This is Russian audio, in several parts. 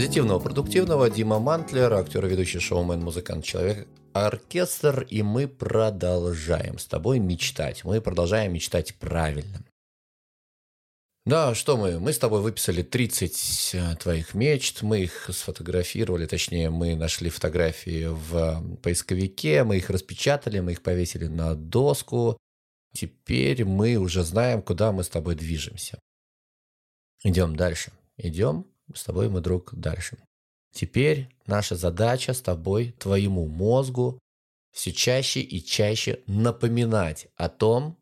Позитивного, продуктивного Дима Мантлер, актер, ведущий шоумен, музыкант, человек, оркестр, и мы продолжаем с тобой мечтать. Мы продолжаем мечтать правильно. Да, что мы? Мы с тобой выписали 30 э, твоих мечт, мы их сфотографировали, точнее, мы нашли фотографии в поисковике, мы их распечатали, мы их повесили на доску. Теперь мы уже знаем, куда мы с тобой движемся. Идем дальше. Идем с тобой, мой друг, дальше. Теперь наша задача с тобой, твоему мозгу, все чаще и чаще напоминать о том,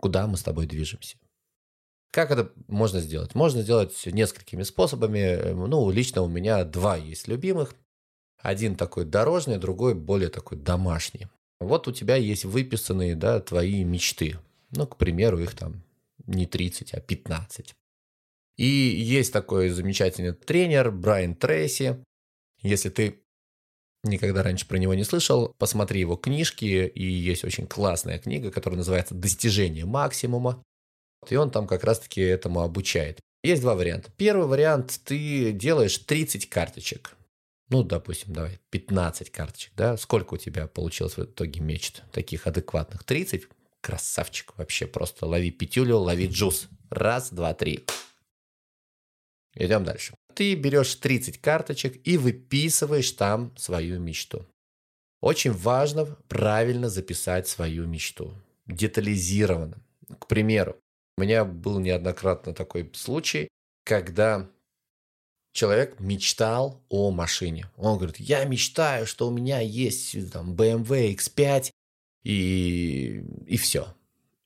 куда мы с тобой движемся. Как это можно сделать? Можно сделать несколькими способами. Ну, лично у меня два есть любимых. Один такой дорожный, другой более такой домашний. Вот у тебя есть выписанные да, твои мечты. Ну, к примеру, их там не 30, а 15. И есть такой замечательный тренер Брайан Трейси. Если ты никогда раньше про него не слышал, посмотри его книжки, и есть очень классная книга, которая называется «Достижение максимума». И он там как раз-таки этому обучает. Есть два варианта. Первый вариант – ты делаешь 30 карточек. Ну, допустим, давай, 15 карточек, да? Сколько у тебя получилось в итоге мечт таких адекватных? 30? Красавчик вообще, просто лови петюлю, лови джуз. Раз, два, три. Идем дальше. Ты берешь 30 карточек и выписываешь там свою мечту. Очень важно правильно записать свою мечту. Детализированно. К примеру, у меня был неоднократно такой случай, когда человек мечтал о машине. Он говорит, я мечтаю, что у меня есть там, BMW X5 и, и все.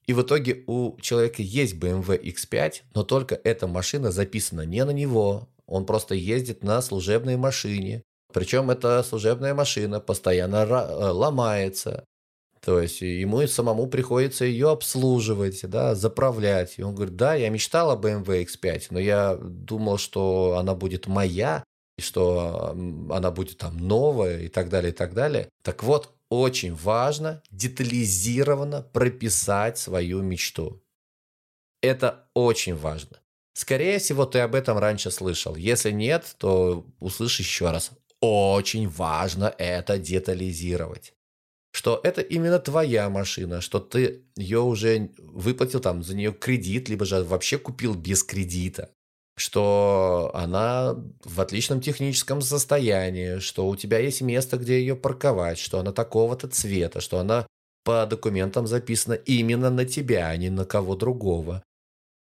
И в итоге у человека есть BMW X5, но только эта машина записана не на него. Он просто ездит на служебной машине. Причем эта служебная машина постоянно э, ломается. То есть ему самому приходится ее обслуживать, да, заправлять. И он говорит, да, я мечтал о BMW X5, но я думал, что она будет моя, и что она будет там новая и так далее, и так далее. Так вот, очень важно детализированно прописать свою мечту. Это очень важно. Скорее всего, ты об этом раньше слышал. Если нет, то услышь еще раз. Очень важно это детализировать. Что это именно твоя машина, что ты ее уже выплатил там за нее кредит, либо же вообще купил без кредита что она в отличном техническом состоянии, что у тебя есть место, где ее парковать, что она такого-то цвета, что она по документам записана именно на тебя, а не на кого другого.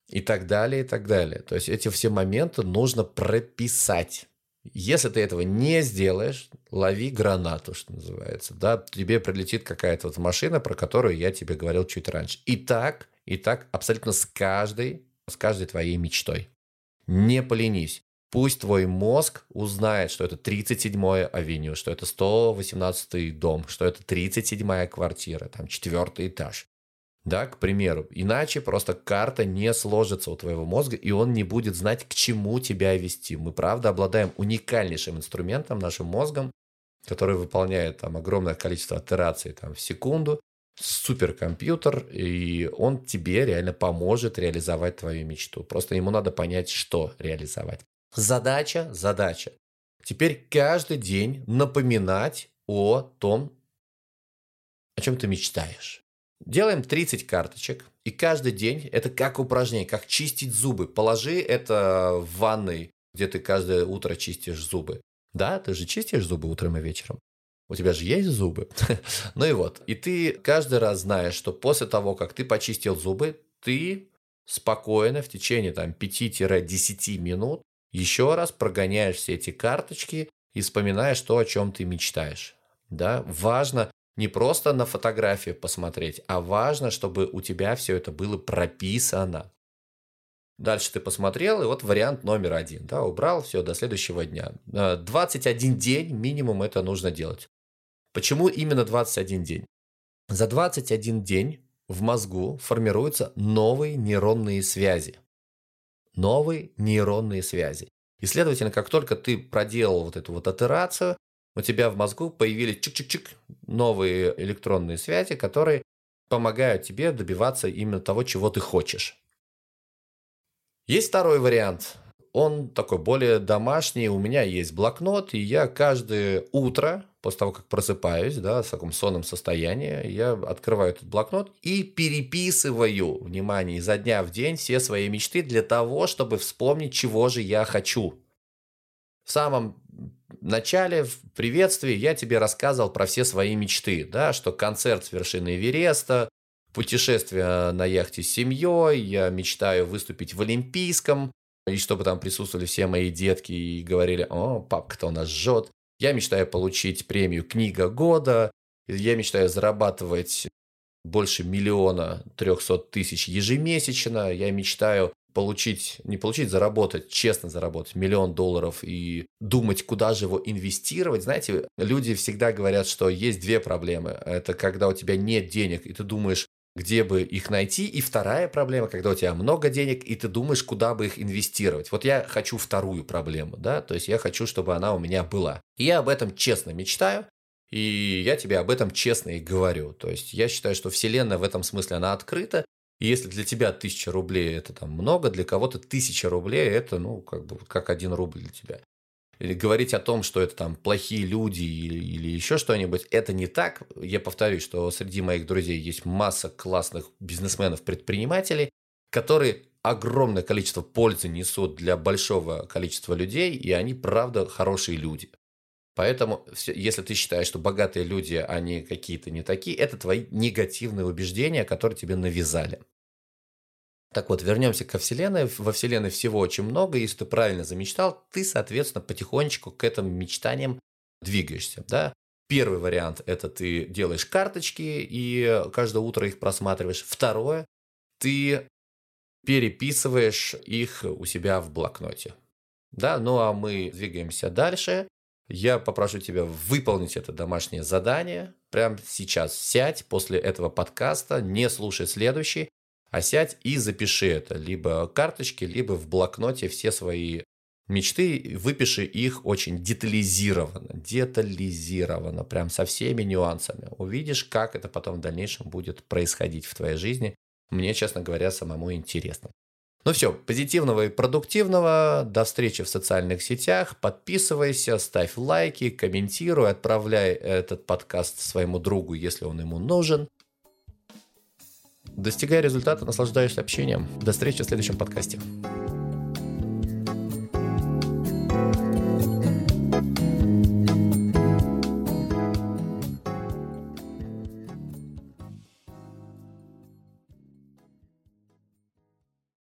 И так далее, и так далее. То есть эти все моменты нужно прописать. Если ты этого не сделаешь, лови гранату, что называется. Да, тебе прилетит какая-то вот машина, про которую я тебе говорил чуть раньше. И так, и так абсолютно с каждой, с каждой твоей мечтой. Не поленись. Пусть твой мозг узнает, что это 37-я авеню, что это 118-й дом, что это 37-я квартира, там четвертый этаж. Да, к примеру. Иначе просто карта не сложится у твоего мозга, и он не будет знать, к чему тебя вести. Мы, правда, обладаем уникальнейшим инструментом, нашим мозгом, который выполняет там огромное количество операций там, в секунду, суперкомпьютер, и он тебе реально поможет реализовать твою мечту. Просто ему надо понять, что реализовать. Задача, задача. Теперь каждый день напоминать о том, о чем ты мечтаешь. Делаем 30 карточек, и каждый день это как упражнение, как чистить зубы. Положи это в ванной, где ты каждое утро чистишь зубы. Да, ты же чистишь зубы утром и вечером. У тебя же есть зубы. ну и вот. И ты каждый раз знаешь, что после того, как ты почистил зубы, ты спокойно в течение там 5-10 минут еще раз прогоняешь все эти карточки и вспоминаешь то, о чем ты мечтаешь. Да? Важно не просто на фотографию посмотреть, а важно, чтобы у тебя все это было прописано. Дальше ты посмотрел, и вот вариант номер один. Да, убрал все до следующего дня. 21 день минимум это нужно делать. Почему именно 21 день? За 21 день в мозгу формируются новые нейронные связи. Новые нейронные связи. И, следовательно, как только ты проделал вот эту вот операцию, у тебя в мозгу появились чик-чик-чик новые электронные связи, которые помогают тебе добиваться именно того, чего ты хочешь. Есть второй вариант. Он такой более домашний. У меня есть блокнот, и я каждое утро, после того, как просыпаюсь, да, в таком сонном состоянии, я открываю этот блокнот и переписываю, внимание, изо дня в день все свои мечты для того, чтобы вспомнить, чего же я хочу. В самом начале, в приветствии, я тебе рассказывал про все свои мечты, да, что концерт с вершины Эвереста, путешествие на яхте с семьей, я мечтаю выступить в Олимпийском, и чтобы там присутствовали все мои детки и говорили, о, папка-то у нас жжет. Я мечтаю получить премию «Книга года», я мечтаю зарабатывать больше миллиона трехсот тысяч ежемесячно, я мечтаю получить, не получить, заработать, честно заработать миллион долларов и думать, куда же его инвестировать. Знаете, люди всегда говорят, что есть две проблемы. Это когда у тебя нет денег, и ты думаешь, где бы их найти. И вторая проблема, когда у тебя много денег, и ты думаешь, куда бы их инвестировать. Вот я хочу вторую проблему, да, то есть я хочу, чтобы она у меня была. И я об этом честно мечтаю, и я тебе об этом честно и говорю. То есть я считаю, что Вселенная в этом смысле, она открыта, и если для тебя тысяча рублей это там много, для кого-то тысяча рублей это, ну, как бы как один рубль для тебя или говорить о том, что это там плохие люди или, или еще что-нибудь, это не так. Я повторюсь, что среди моих друзей есть масса классных бизнесменов, предпринимателей, которые огромное количество пользы несут для большого количества людей, и они, правда, хорошие люди. Поэтому, если ты считаешь, что богатые люди, они какие-то не такие, это твои негативные убеждения, которые тебе навязали. Так вот, вернемся ко Вселенной. Во Вселенной всего очень много. Если ты правильно замечтал, ты, соответственно, потихонечку к этим мечтаниям двигаешься. Да? Первый вариант – это ты делаешь карточки и каждое утро их просматриваешь. Второе – ты переписываешь их у себя в блокноте. Да, ну а мы двигаемся дальше. Я попрошу тебя выполнить это домашнее задание. Прямо сейчас сядь после этого подкаста, не слушай следующий, а сядь и запиши это либо карточки, либо в блокноте все свои мечты, выпиши их очень детализированно, детализированно, прям со всеми нюансами. Увидишь, как это потом в дальнейшем будет происходить в твоей жизни. Мне, честно говоря, самому интересно. Ну все, позитивного и продуктивного. До встречи в социальных сетях. Подписывайся, ставь лайки, комментируй, отправляй этот подкаст своему другу, если он ему нужен. Достигай результата, наслаждаясь общением. До встречи в следующем подкасте.